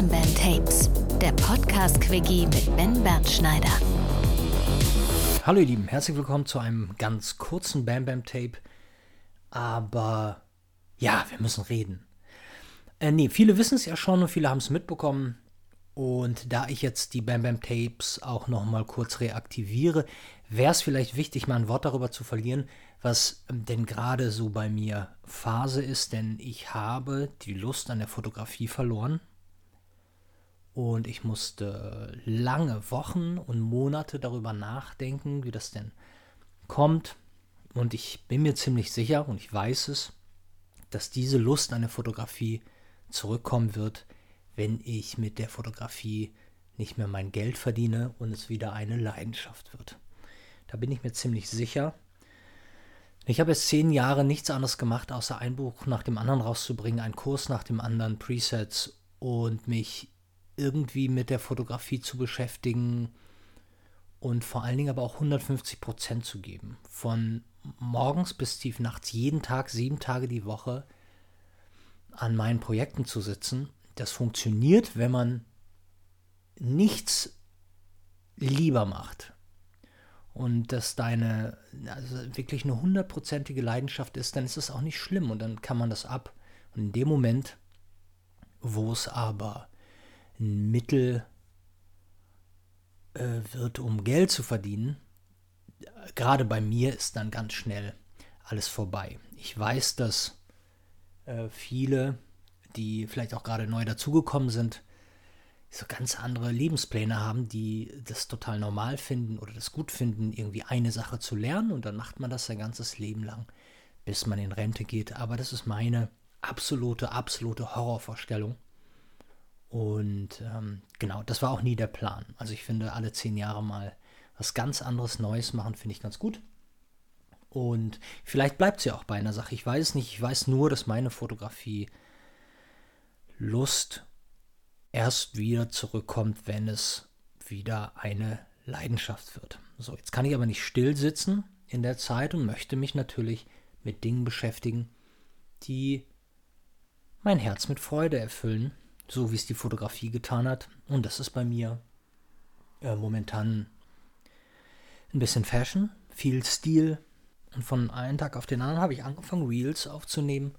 Bam Bam Tapes, der Podcast-Quickie mit Ben Bernschneider. Hallo ihr Lieben, herzlich willkommen zu einem ganz kurzen Bam Bam Tape. Aber ja, wir müssen reden. Äh, nee, viele wissen es ja schon und viele haben es mitbekommen. Und da ich jetzt die Bam Bam Tapes auch nochmal kurz reaktiviere, wäre es vielleicht wichtig, mal ein Wort darüber zu verlieren, was denn gerade so bei mir Phase ist, denn ich habe die Lust an der Fotografie verloren. Und ich musste lange Wochen und Monate darüber nachdenken, wie das denn kommt. Und ich bin mir ziemlich sicher, und ich weiß es, dass diese Lust an der Fotografie zurückkommen wird, wenn ich mit der Fotografie nicht mehr mein Geld verdiene und es wieder eine Leidenschaft wird. Da bin ich mir ziemlich sicher. Ich habe jetzt zehn Jahre nichts anderes gemacht, außer ein Buch nach dem anderen rauszubringen, einen Kurs nach dem anderen, Presets und mich irgendwie mit der Fotografie zu beschäftigen und vor allen Dingen aber auch 150 Prozent zu geben. Von morgens bis tief nachts, jeden Tag, sieben Tage die Woche an meinen Projekten zu sitzen. Das funktioniert, wenn man nichts lieber macht und dass deine also wirklich eine hundertprozentige Leidenschaft ist, dann ist es auch nicht schlimm und dann kann man das ab. Und in dem Moment, wo es aber ein Mittel äh, wird, um Geld zu verdienen, gerade bei mir ist dann ganz schnell alles vorbei. Ich weiß, dass äh, viele, die vielleicht auch gerade neu dazugekommen sind, so ganz andere Lebenspläne haben, die das total normal finden oder das gut finden, irgendwie eine Sache zu lernen und dann macht man das sein ganzes Leben lang, bis man in Rente geht. Aber das ist meine absolute, absolute Horrorvorstellung. Und ähm, genau, das war auch nie der Plan. Also ich finde, alle zehn Jahre mal was ganz anderes Neues machen, finde ich ganz gut. Und vielleicht bleibt ja auch bei einer Sache. Ich weiß es nicht. Ich weiß nur, dass meine Fotografie Lust erst wieder zurückkommt, wenn es wieder eine Leidenschaft wird. So, jetzt kann ich aber nicht still sitzen in der Zeit und möchte mich natürlich mit Dingen beschäftigen, die mein Herz mit Freude erfüllen, so wie es die Fotografie getan hat. Und das ist bei mir äh, momentan ein bisschen Fashion, viel Stil. Und von einem Tag auf den anderen habe ich angefangen, Reels aufzunehmen.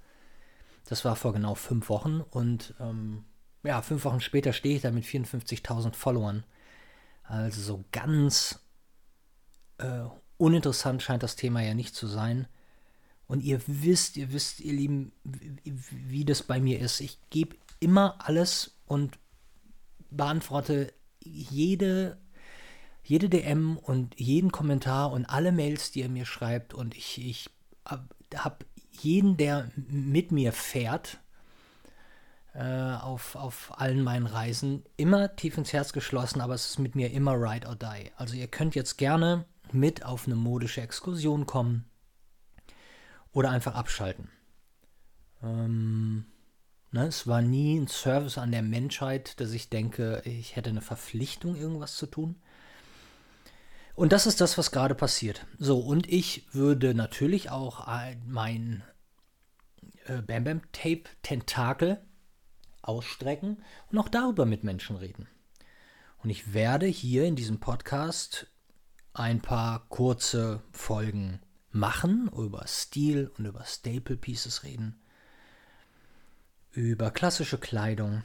Das war vor genau fünf Wochen und ähm, ja, fünf Wochen später stehe ich da mit 54.000 Followern. Also so ganz äh, uninteressant scheint das Thema ja nicht zu sein. Und ihr wisst, ihr wisst, ihr Lieben, wie, wie das bei mir ist. Ich gebe immer alles und beantworte jede, jede DM und jeden Kommentar und alle Mails, die ihr mir schreibt. Und ich, ich habe jeden, der mit mir fährt, äh, auf, auf allen meinen Reisen. Immer tief ins Herz geschlossen, aber es ist mit mir immer ride or die. Also ihr könnt jetzt gerne mit auf eine modische Exkursion kommen oder einfach abschalten. Ähm, ne, es war nie ein Service an der Menschheit, dass ich denke, ich hätte eine Verpflichtung, irgendwas zu tun. Und das ist das, was gerade passiert. So, und ich würde natürlich auch mein äh, Bam Bam Tape Tentakel ausstrecken und auch darüber mit Menschen reden. Und ich werde hier in diesem Podcast ein paar kurze Folgen machen, über Stil und über Staple Pieces reden, über klassische Kleidung,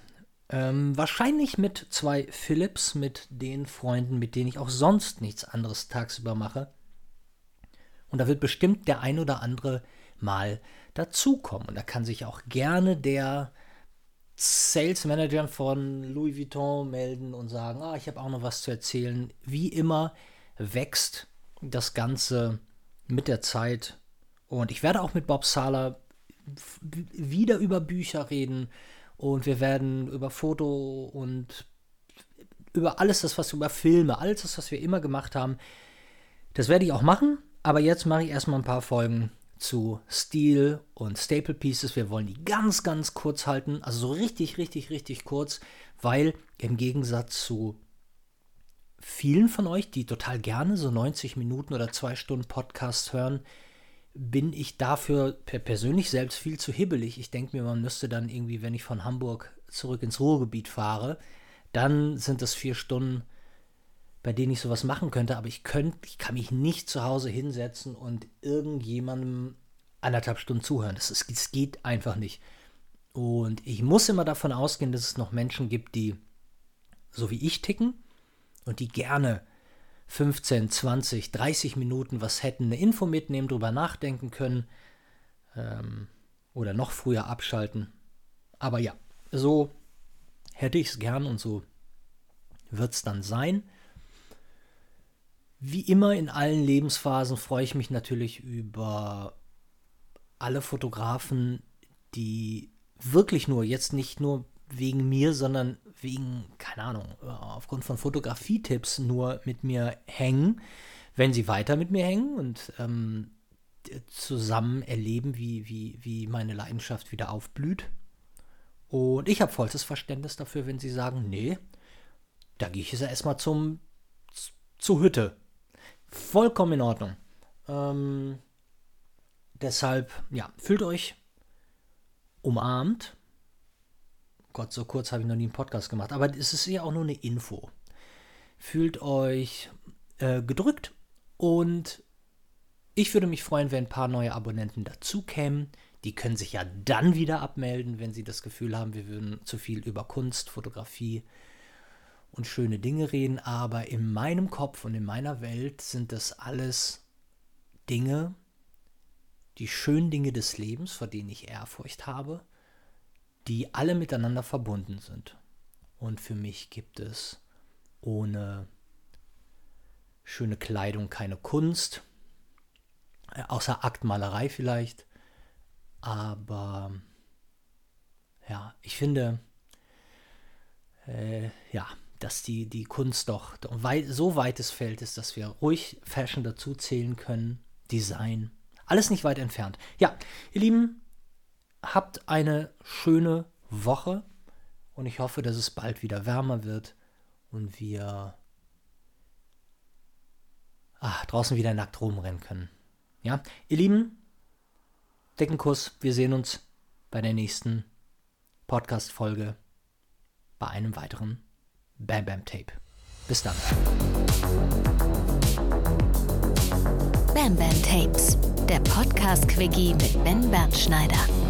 ähm, wahrscheinlich mit zwei Philips, mit den Freunden, mit denen ich auch sonst nichts anderes tagsüber mache. Und da wird bestimmt der ein oder andere mal dazukommen. Und da kann sich auch gerne der Sales Managern von Louis Vuitton melden und sagen, ah, ich habe auch noch was zu erzählen. Wie immer wächst das Ganze mit der Zeit. Und ich werde auch mit Bob Sala wieder über Bücher reden und wir werden über Foto und über alles das, was über Filme, alles das, was wir immer gemacht haben. Das werde ich auch machen, aber jetzt mache ich erstmal ein paar Folgen zu Stil und Staple Pieces. Wir wollen die ganz, ganz kurz halten, also so richtig, richtig, richtig kurz, weil im Gegensatz zu vielen von euch, die total gerne so 90 Minuten oder zwei Stunden Podcast hören, bin ich dafür persönlich selbst viel zu hibbelig. Ich denke mir, man müsste dann irgendwie, wenn ich von Hamburg zurück ins Ruhrgebiet fahre, dann sind das vier Stunden, bei denen ich sowas machen könnte, aber ich könnte, ich kann mich nicht zu Hause hinsetzen und irgendjemandem anderthalb Stunden zuhören. Das, ist, das geht einfach nicht. Und ich muss immer davon ausgehen, dass es noch Menschen gibt, die so wie ich ticken und die gerne 15, 20, 30 Minuten was hätten, eine Info mitnehmen, drüber nachdenken können ähm, oder noch früher abschalten. Aber ja, so hätte ich es gern und so wird es dann sein. Wie immer in allen Lebensphasen freue ich mich natürlich über alle Fotografen, die wirklich nur, jetzt nicht nur wegen mir, sondern wegen, keine Ahnung, aufgrund von Fotografietipps nur mit mir hängen, wenn sie weiter mit mir hängen und ähm, zusammen erleben, wie, wie, wie meine Leidenschaft wieder aufblüht. Und ich habe vollstes Verständnis dafür, wenn sie sagen, nee, da gehe ich jetzt erstmal zum zur Hütte. Vollkommen in Ordnung. Ähm, deshalb, ja, fühlt euch umarmt Gott, so kurz habe ich noch nie einen Podcast gemacht. Aber es ist ja auch nur eine Info. Fühlt euch äh, gedrückt und ich würde mich freuen, wenn ein paar neue Abonnenten dazu kämen. Die können sich ja dann wieder abmelden, wenn sie das Gefühl haben, wir würden zu viel über Kunst, Fotografie und schöne Dinge reden. Aber in meinem Kopf und in meiner Welt sind das alles Dinge, die schönen Dinge des Lebens, vor denen ich Ehrfurcht habe die alle miteinander verbunden sind. Und für mich gibt es ohne schöne Kleidung keine Kunst, äh, außer Aktmalerei vielleicht. Aber ja, ich finde, äh, ja, dass die, die Kunst doch, weit, so weites Feld ist, dass wir ruhig Fashion dazu zählen können, Design, alles nicht weit entfernt. Ja, ihr Lieben, habt eine schöne Woche und ich hoffe, dass es bald wieder wärmer wird und wir ach, draußen wieder nackt rumrennen können. Ja, ihr Lieben, dicken Kuss. Wir sehen uns bei der nächsten Podcast-Folge bei einem weiteren Bam Bam Tape. Bis dann. Bam Bam Tapes, der Podcast-Quickie mit Ben Bernschneider.